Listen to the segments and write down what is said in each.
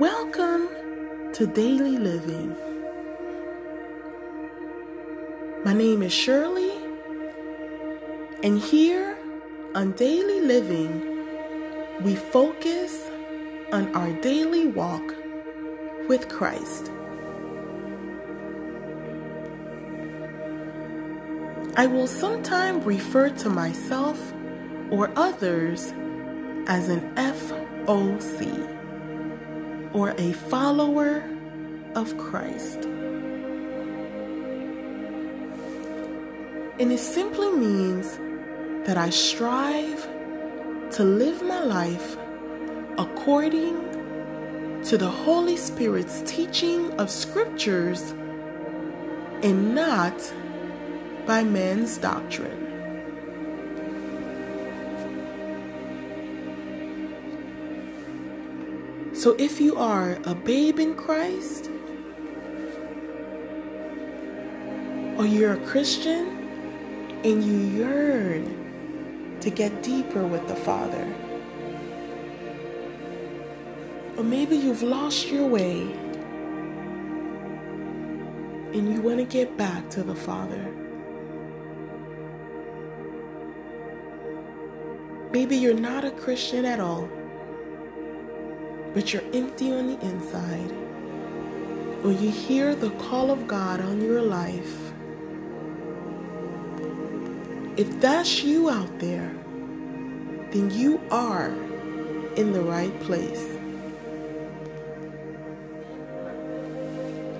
Welcome to Daily Living. My name is Shirley, and here on Daily Living, we focus on our daily walk with Christ. I will sometimes refer to myself or others as an FOC or a follower of Christ. And it simply means that I strive to live my life according to the Holy Spirit's teaching of scriptures and not by man's doctrine. So if you are a babe in Christ, or you're a Christian and you yearn to get deeper with the Father, or maybe you've lost your way and you want to get back to the Father. Maybe you're not a Christian at all but you're empty on the inside, or you hear the call of God on your life, if that's you out there, then you are in the right place.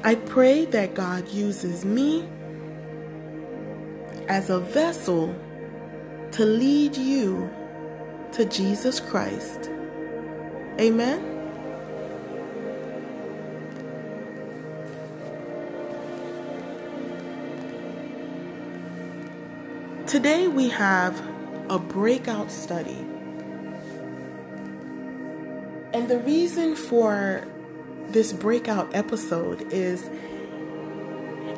I pray that God uses me as a vessel to lead you to Jesus Christ. Amen. Today we have a breakout study. And the reason for this breakout episode is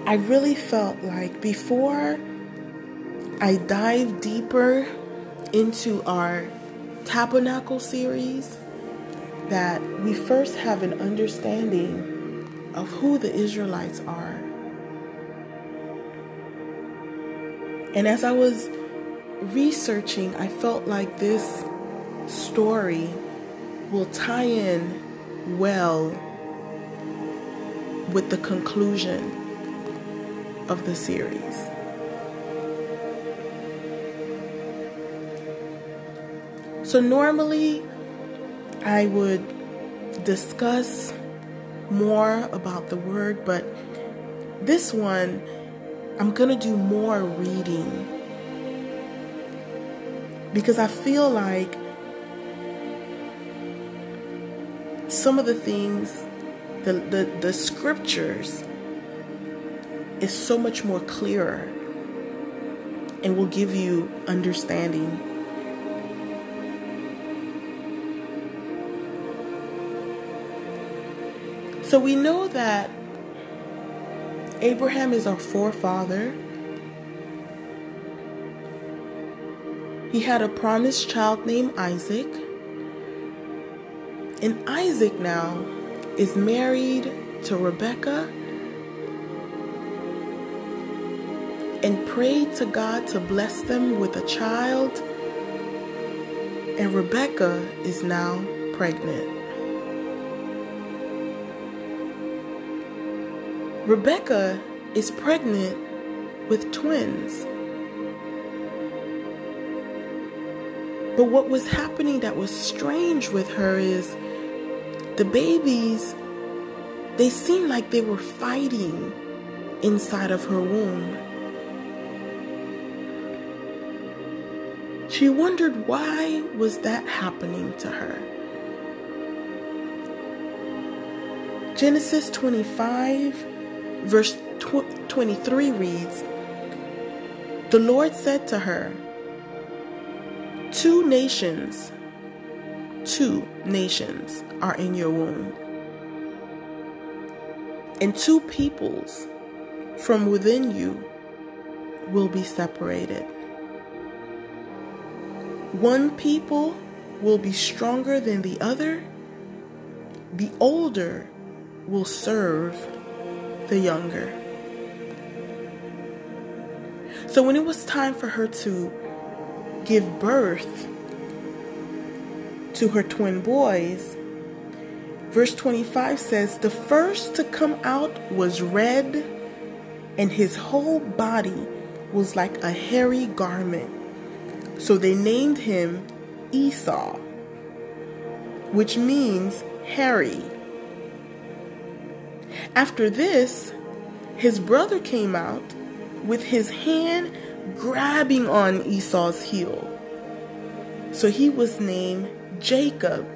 I really felt like before I dive deeper into our tabernacle series, that we first have an understanding of who the Israelites are. And as I was researching, I felt like this story will tie in well with the conclusion of the series. So, normally I would discuss more about the word, but this one I'm going to do more reading because I feel like some of the things, the, the, the scriptures, is so much more clearer and will give you understanding. So we know that Abraham is our forefather. He had a promised child named Isaac. And Isaac now is married to Rebecca and prayed to God to bless them with a child. And Rebecca is now pregnant. Rebecca is pregnant with twins. But what was happening that was strange with her is the babies, they seemed like they were fighting inside of her womb. She wondered why was that happening to her. Genesis 25 Verse 23 reads The Lord said to her, Two nations, two nations are in your womb, and two peoples from within you will be separated. One people will be stronger than the other, the older will serve the younger. So when it was time for her to give birth to her twin boys, verse 25 says, The first to come out was red, and his whole body was like a hairy garment. So they named him Esau, which means hairy. After this, his brother came out with his hand grabbing on Esau's heel. So he was named Jacob.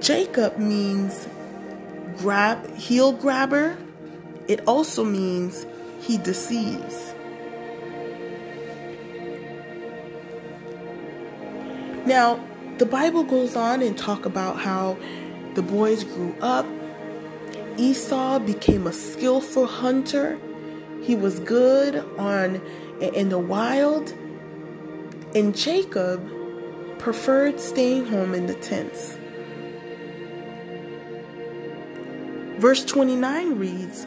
Jacob means grab heel grabber. It also means he deceives. Now, the Bible goes on and talk about how the boys grew up. Esau became a skillful hunter. He was good on in the wild. And Jacob preferred staying home in the tents. Verse 29 reads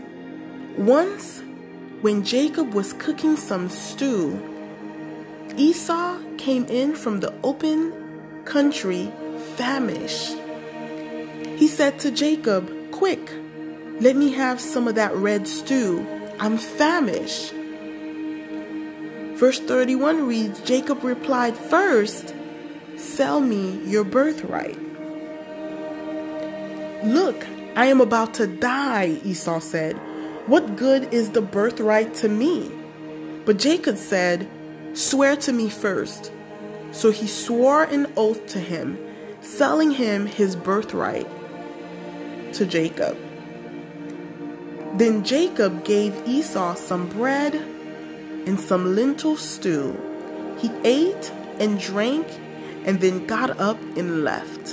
Once, when Jacob was cooking some stew, Esau came in from the open country famished. He said to Jacob, Quick, let me have some of that red stew. I'm famished. Verse 31 reads Jacob replied, First, sell me your birthright. Look, I am about to die, Esau said. What good is the birthright to me? But Jacob said, Swear to me first. So he swore an oath to him, selling him his birthright to Jacob. Then Jacob gave Esau some bread and some lentil stew. He ate and drank and then got up and left.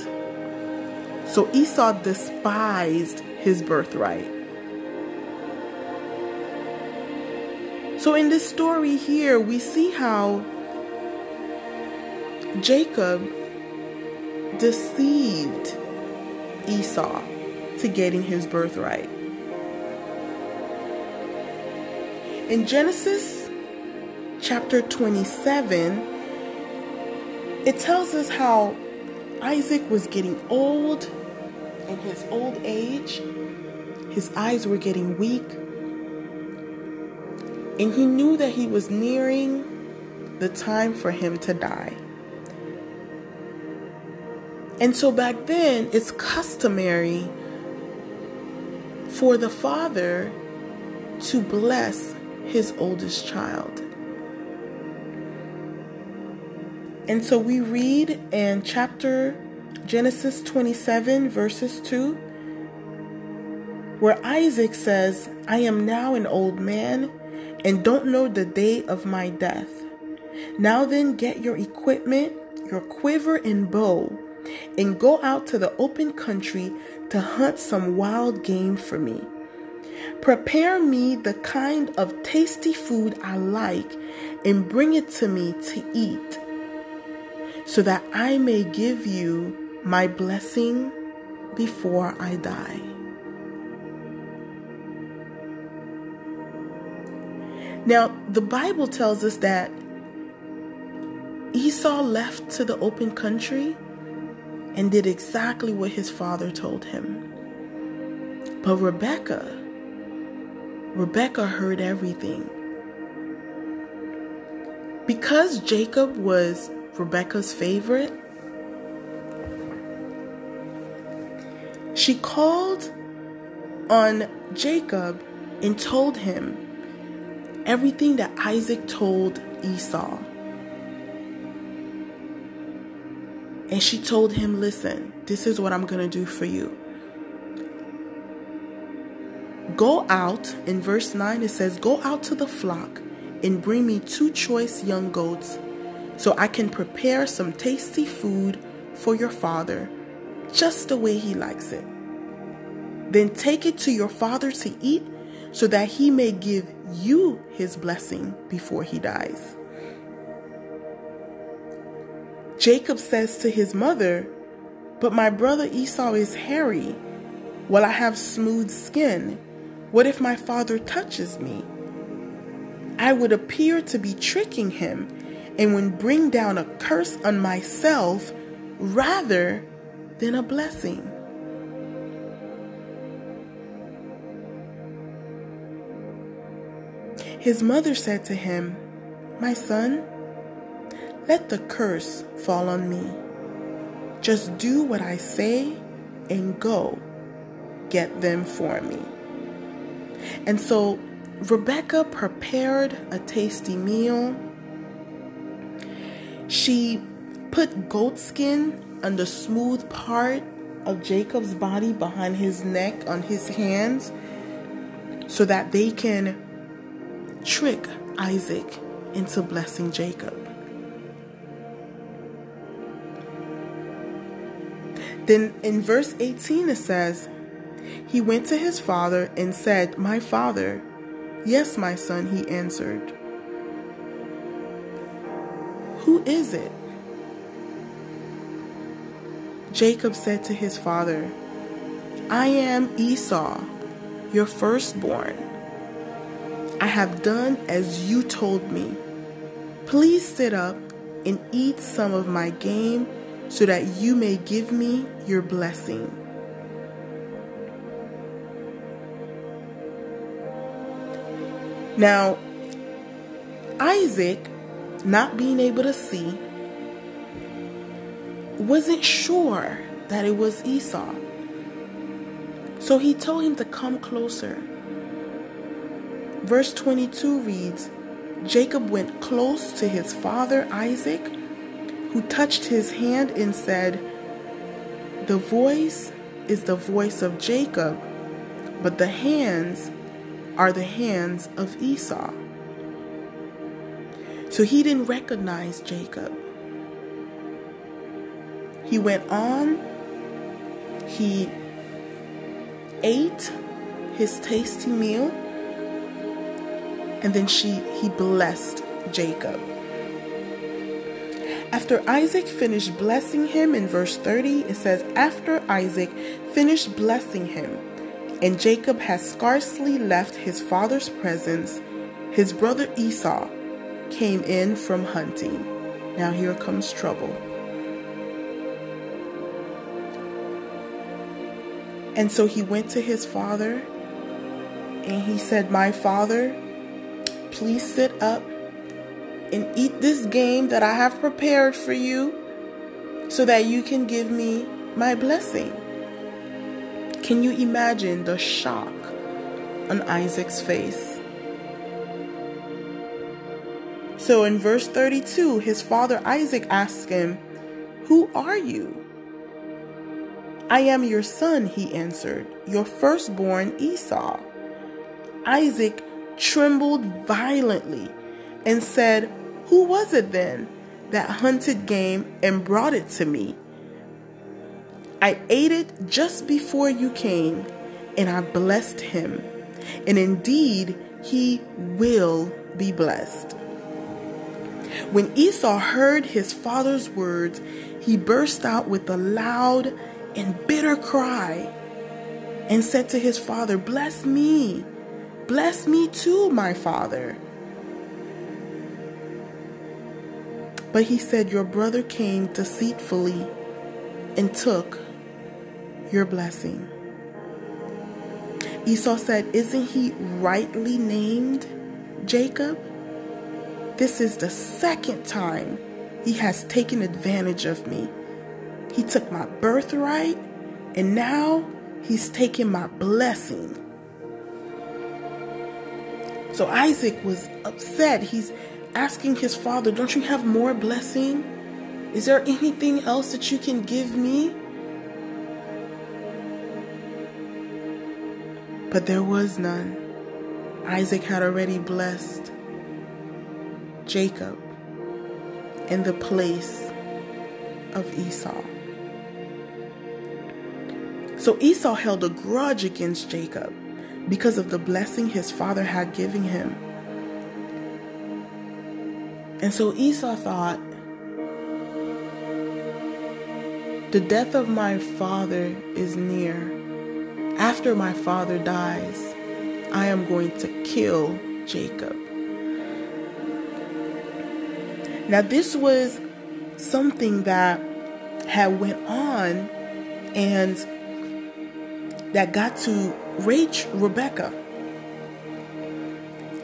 So Esau despised his birthright. So, in this story here, we see how Jacob deceived Esau to getting his birthright. In Genesis chapter 27, it tells us how Isaac was getting old in his old age, his eyes were getting weak and he knew that he was nearing the time for him to die. And so back then, it's customary for the father to bless his oldest child. And so we read in chapter Genesis 27, verses 2, where Isaac says, I am now an old man and don't know the day of my death. Now then, get your equipment, your quiver and bow, and go out to the open country to hunt some wild game for me. Prepare me the kind of tasty food I like and bring it to me to eat, so that I may give you my blessing before I die. Now, the Bible tells us that Esau left to the open country and did exactly what his father told him. But Rebecca, Rebecca heard everything. Because Jacob was Rebecca's favorite, she called on Jacob and told him everything that Isaac told Esau. And she told him, Listen, this is what I'm going to do for you. Go out, in verse 9 it says, Go out to the flock and bring me two choice young goats so I can prepare some tasty food for your father just the way he likes it. Then take it to your father to eat so that he may give you his blessing before he dies. Jacob says to his mother, But my brother Esau is hairy, while I have smooth skin. What if my father touches me? I would appear to be tricking him and would bring down a curse on myself rather than a blessing. His mother said to him, My son, let the curse fall on me. Just do what I say and go get them for me. And so Rebecca prepared a tasty meal. She put goatskin on the smooth part of Jacob's body behind his neck on his hands so that they can trick Isaac into blessing Jacob. Then in verse 18 it says, He went to his father and said, My father. Yes, my son, he answered. Who is it? Jacob said to his father, I am Esau, your firstborn. I have done as you told me. Please sit up and eat some of my game so that you may give me your blessing. Now, Isaac, not being able to see, wasn't sure that it was Esau. So he told him to come closer. Verse 22 reads Jacob went close to his father Isaac, who touched his hand and said, The voice is the voice of Jacob, but the hands are the hands of Esau. So he didn't recognize Jacob. He went on, he ate his tasty meal and then she he blessed Jacob. After Isaac finished blessing him in verse 30, it says, After Isaac finished blessing him, and Jacob had scarcely left his father's presence, his brother Esau came in from hunting. Now here comes trouble. And so he went to his father and he said, My father, please sit up and eat this game that I have prepared for you so that you can give me my blessing. Can you imagine the shock on Isaac's face? So in verse 32, his father Isaac asked him, Who are you? I am your son, he answered, your firstborn Esau. Isaac trembled violently and said, Who was it then that hunted game and brought it to me? I ate it just before you came, and I blessed him. And indeed, he will be blessed. When Esau heard his father's words, he burst out with a loud and bitter cry and said to his father, Bless me Bless me too, my father. But he said, Your brother came deceitfully and took your blessing. Esau said, Isn't he rightly named Jacob? This is the second time he has taken advantage of me. He took my birthright, and now he's taken my blessing. So Isaac was upset. He's asking his father, Don't you have more blessing? Is there anything else that you can give me? But there was none. Isaac had already blessed Jacob in the place of Esau. So Esau held a grudge against Jacob because of the blessing his father had given him. And so Esau thought, The death of my father is near. After my father dies, I am going to kill Jacob. Now this was something that had went on and that got to reach Rebecca.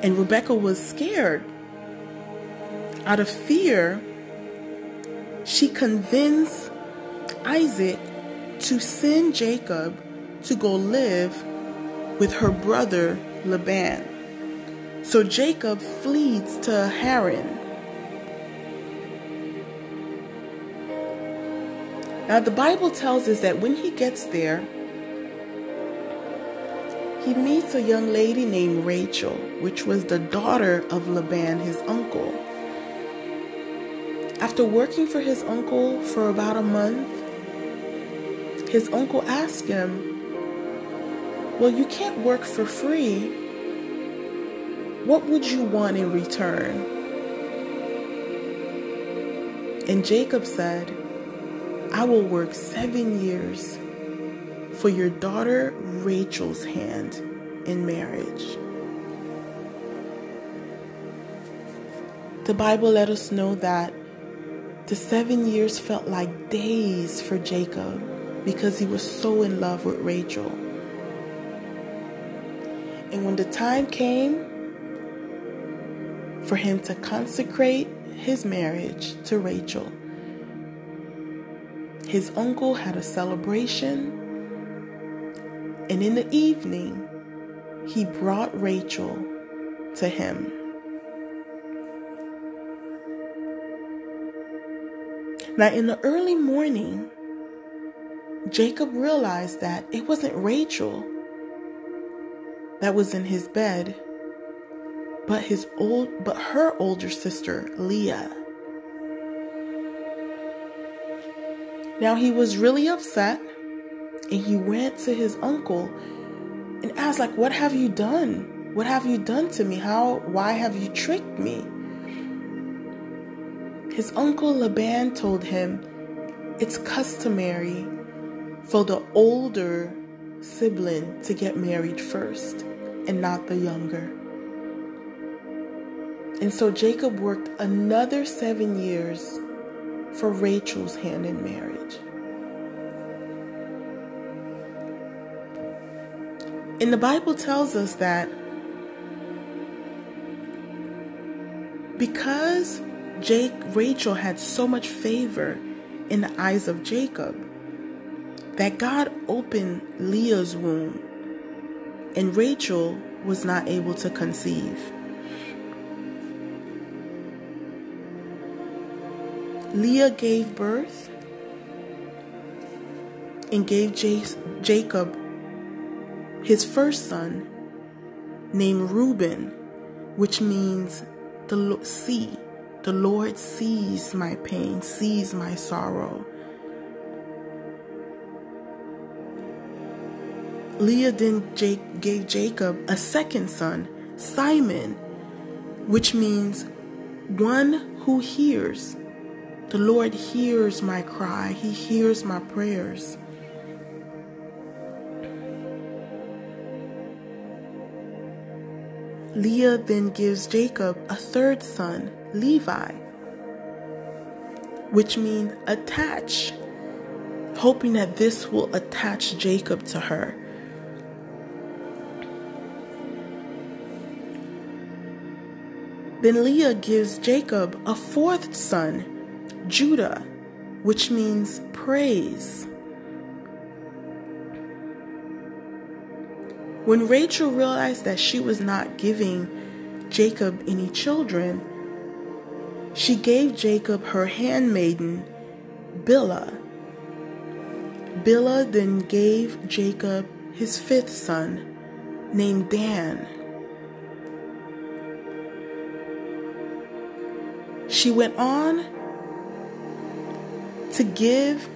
And Rebecca was scared. Out of fear, she convinced Isaac to send Jacob to go live with her brother Laban. So Jacob flees to Haran. Now, the Bible tells us that when he gets there, he meets a young lady named Rachel, which was the daughter of Laban, his uncle. After working for his uncle for about a month, his uncle asked him, Well, you can't work for free. What would you want in return? And Jacob said, I will work seven years for your daughter Rachel's hand in marriage. The Bible let us know that the seven years felt like days for Jacob because he was so in love with Rachel. And when the time came for him to consecrate his marriage to Rachel, his uncle had a celebration, and in the evening, he brought Rachel to him. Now, in the early morning, Jacob realized that it wasn't Rachel that was in his bed, but his old but her older sister, Leah. Now he was really upset and he went to his uncle and asked like what have you done? What have you done to me? How why have you tricked me? His uncle Laban told him it's customary for the older sibling to get married first and not the younger. And so Jacob worked another seven years for Rachel's hand in marriage. And the Bible tells us that because Jake, Rachel had so much favor in the eyes of Jacob that God opened Leah's womb and Rachel was not able to conceive. Leah gave birth and gave Jacob his first son named Reuben, which means the see the Lord sees my pain, sees my sorrow. Leah then gave Jacob a second son, Simon, which means one who hears. The Lord hears my cry, He hears my prayers. Leah then gives Jacob a third son, Levi, which means attach, hoping that this will attach Jacob to her. Then Leah gives Jacob a fourth son, Judah, which means praise. When Rachel realized that she was not giving Jacob any children, she gave Jacob her handmaiden, Bilhah. Bilhah then gave Jacob his fifth son, named Dan. She went on to give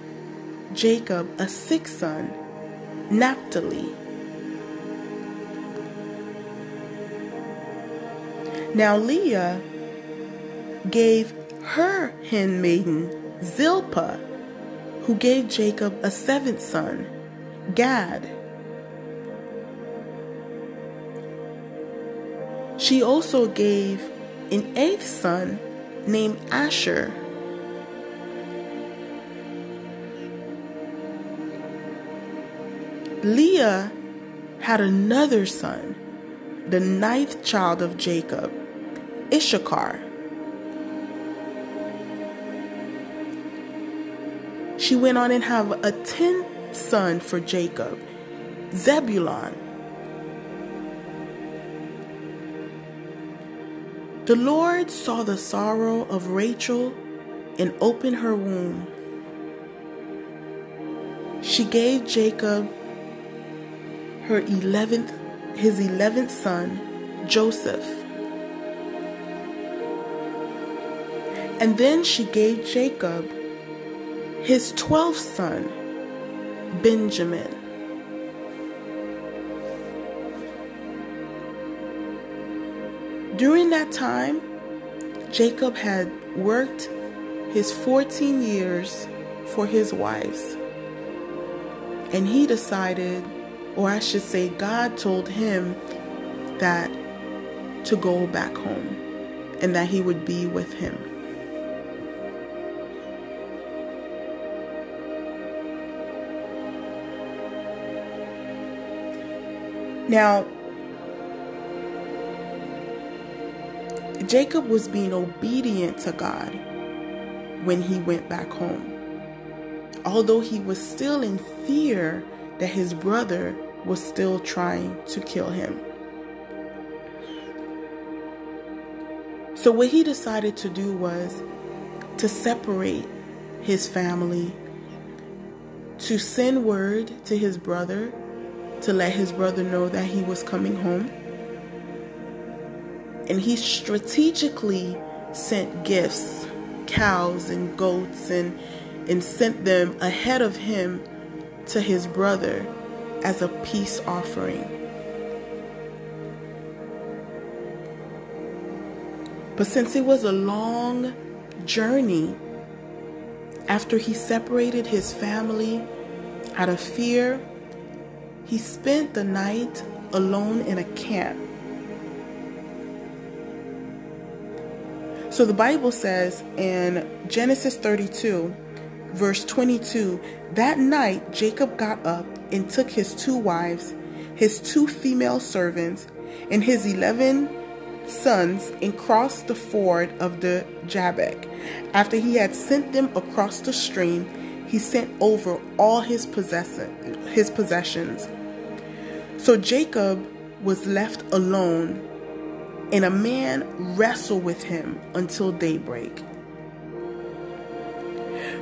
Jacob a sixth son, Naphtali. Now Leah gave her handmaiden Zilpah, who gave Jacob a seventh son, Gad. She also gave an eighth son named Asher. Leah had another son, the ninth child of Jacob, Issachar. She went on and have a tenth son for Jacob, Zebulon. The Lord saw the sorrow of Rachel and opened her womb. She gave Jacob her 11th his 11th son, Joseph. And then she gave Jacob his 12th son, Benjamin. During that time, Jacob had worked his 14 years for his wives. And he decided or I should say, God told him that to go back home and that he would be with him. Now, Jacob was being obedient to God when he went back home. Although he was still in fear that his brother was still trying to kill him. So, what he decided to do was to separate his family, to send word to his brother to let his brother know that he was coming home. And he strategically sent gifts, cows and goats, and, and sent them ahead of him to his brother as a peace offering. But since it was a long journey, after he separated his family out of fear, he spent the night alone in a camp. So the Bible says in Genesis 32, verse 22, that night Jacob got up and took his two wives, his two female servants, and his eleven sons and crossed the ford of the Jabbok. After he had sent them across the stream, he sent over all his possession, his possessions. So Jacob was left alone, and a man wrestled with him until daybreak.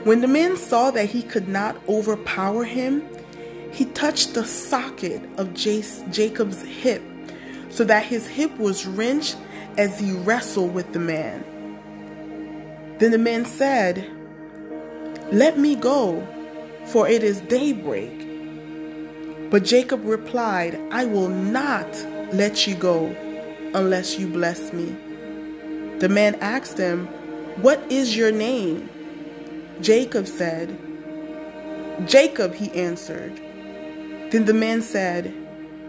When the men saw that he could not overpower him, he touched the socket of Jacob's hip so that his hip was wrenched as he wrestled with the man. Then the man said, Let me go, for it is daybreak. But Jacob replied, I will not let you go unless you bless me. The man asked him, What is your name? Jacob said, Jacob, he answered. Then the man said,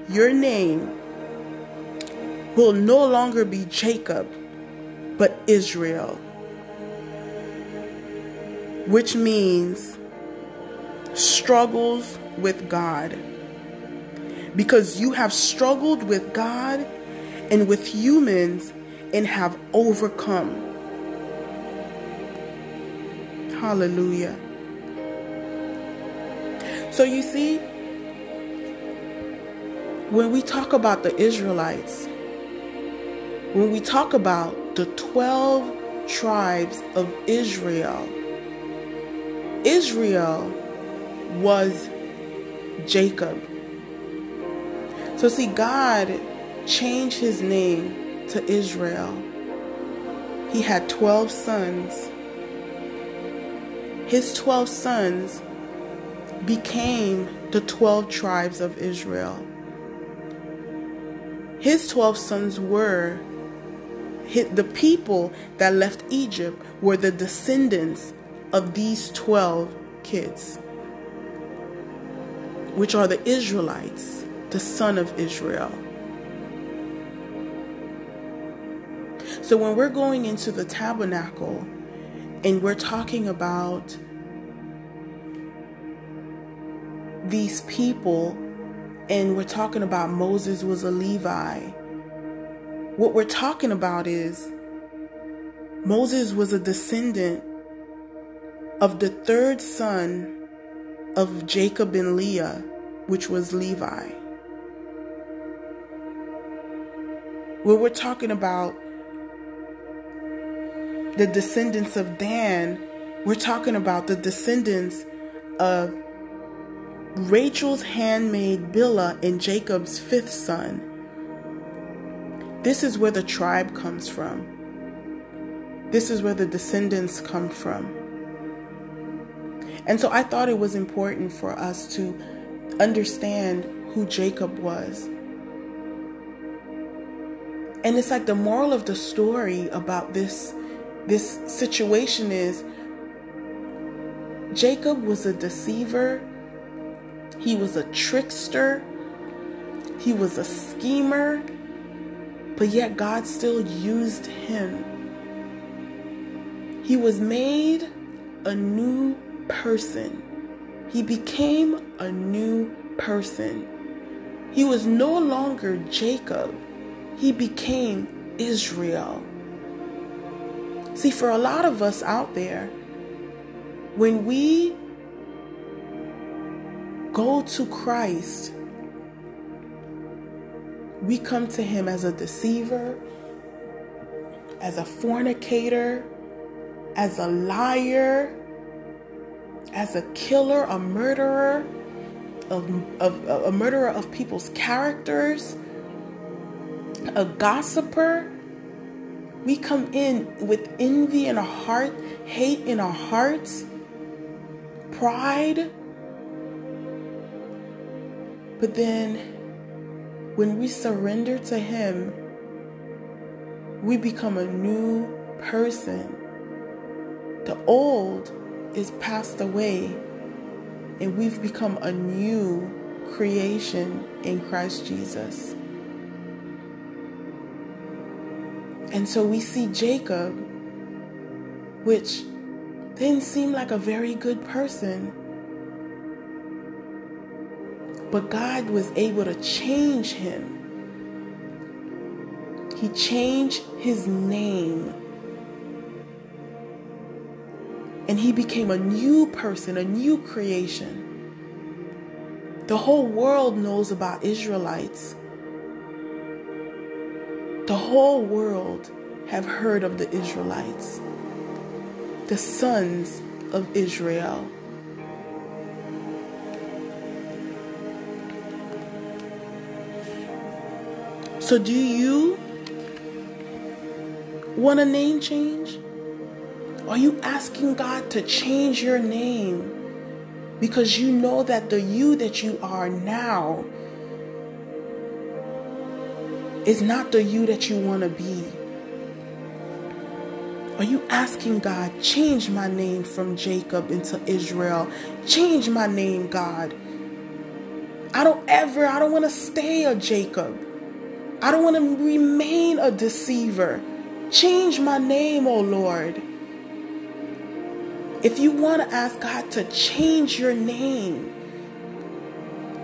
Your name will no longer be Jacob, but Israel, which means struggles with God. Because you have struggled with God and with humans and have overcome. Hallelujah. So you see, when we talk about the Israelites, when we talk about the 12 tribes of Israel, Israel was Jacob. So, see, God changed his name to Israel. He had 12 sons. His 12 sons became the 12 tribes of Israel. His 12 sons were the people that left Egypt were the descendants of these 12 kids, which are the Israelites, the son of Israel. So when we're going into the tabernacle and we're talking about these people and we're talking about Moses was a Levi, what we're talking about is Moses was a descendant of the third son of Jacob and Leah, which was Levi. Where we're talking about the descendants of Dan, we're talking about the descendants of Rachel's handmaid Bilhah and Jacob's fifth son. This is where the tribe comes from. This is where the descendants come from. And so I thought it was important for us to understand who Jacob was. And it's like the moral of the story about this this situation is Jacob was a deceiver, he was a trickster, he was a schemer, but yet God still used him. He was made a new person. He became a new person. He was no longer Jacob, he became Israel. See, for a lot of us out there, when we go to Christ, we come to Him as a deceiver, as a fornicator, as a liar, as a killer, a murderer, of, of, a murderer of people's characters, a gossiper, we come in with envy in our heart, hate in our hearts, pride. But then when we surrender to Him, we become a new person. The old is passed away, and we've become a new creation in Christ Jesus. And so we see Jacob, which didn't seem like a very good person. But God was able to change him. He changed his name. And he became a new person, a new creation. The whole world knows about Israelites the whole world have heard of the Israelites, the sons of Israel. So, do you want a name change? Are you asking God to change your name because you know that the you that you are now is not the you that you want to be. Are you asking God, change my name from Jacob into Israel? Change my name, God. I don't ever, I don't want to stay a Jacob. I don't want to remain a deceiver. Change my name, oh Lord. If you want to ask God to change your name,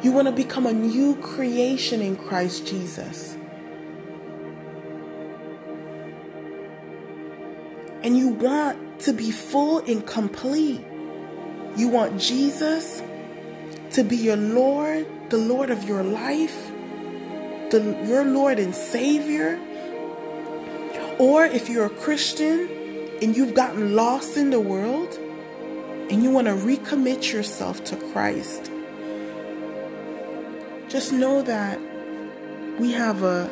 you want to become a new creation in Christ Jesus. And you want to be full and complete. You want Jesus to be your Lord, the Lord of your life, the, your Lord and Savior. Or if you're a Christian and you've gotten lost in the world and you want to recommit yourself to Christ, just know that we have a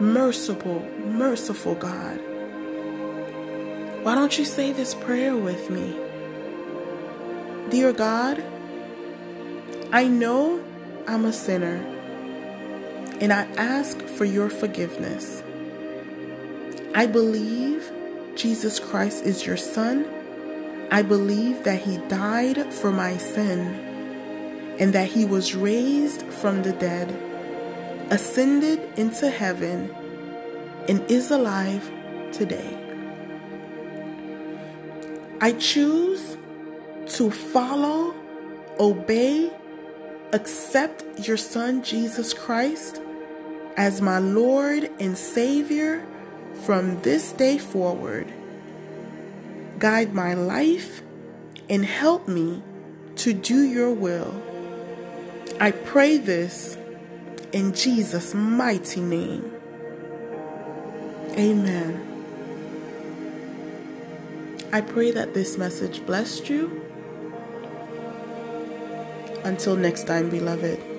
merciful, merciful God why don't you say this prayer with me? Dear God, I know I'm a sinner and I ask for your forgiveness. I believe Jesus Christ is your Son I believe that he died for my sin and that he was raised from the dead, ascended into heaven, and is alive today. I choose to follow, obey, accept your Son Jesus Christ as my Lord and Savior from this day forward. Guide my life and help me to do your will. I pray this in Jesus' mighty name. Amen. I pray that this message blessed you. Until next time, beloved.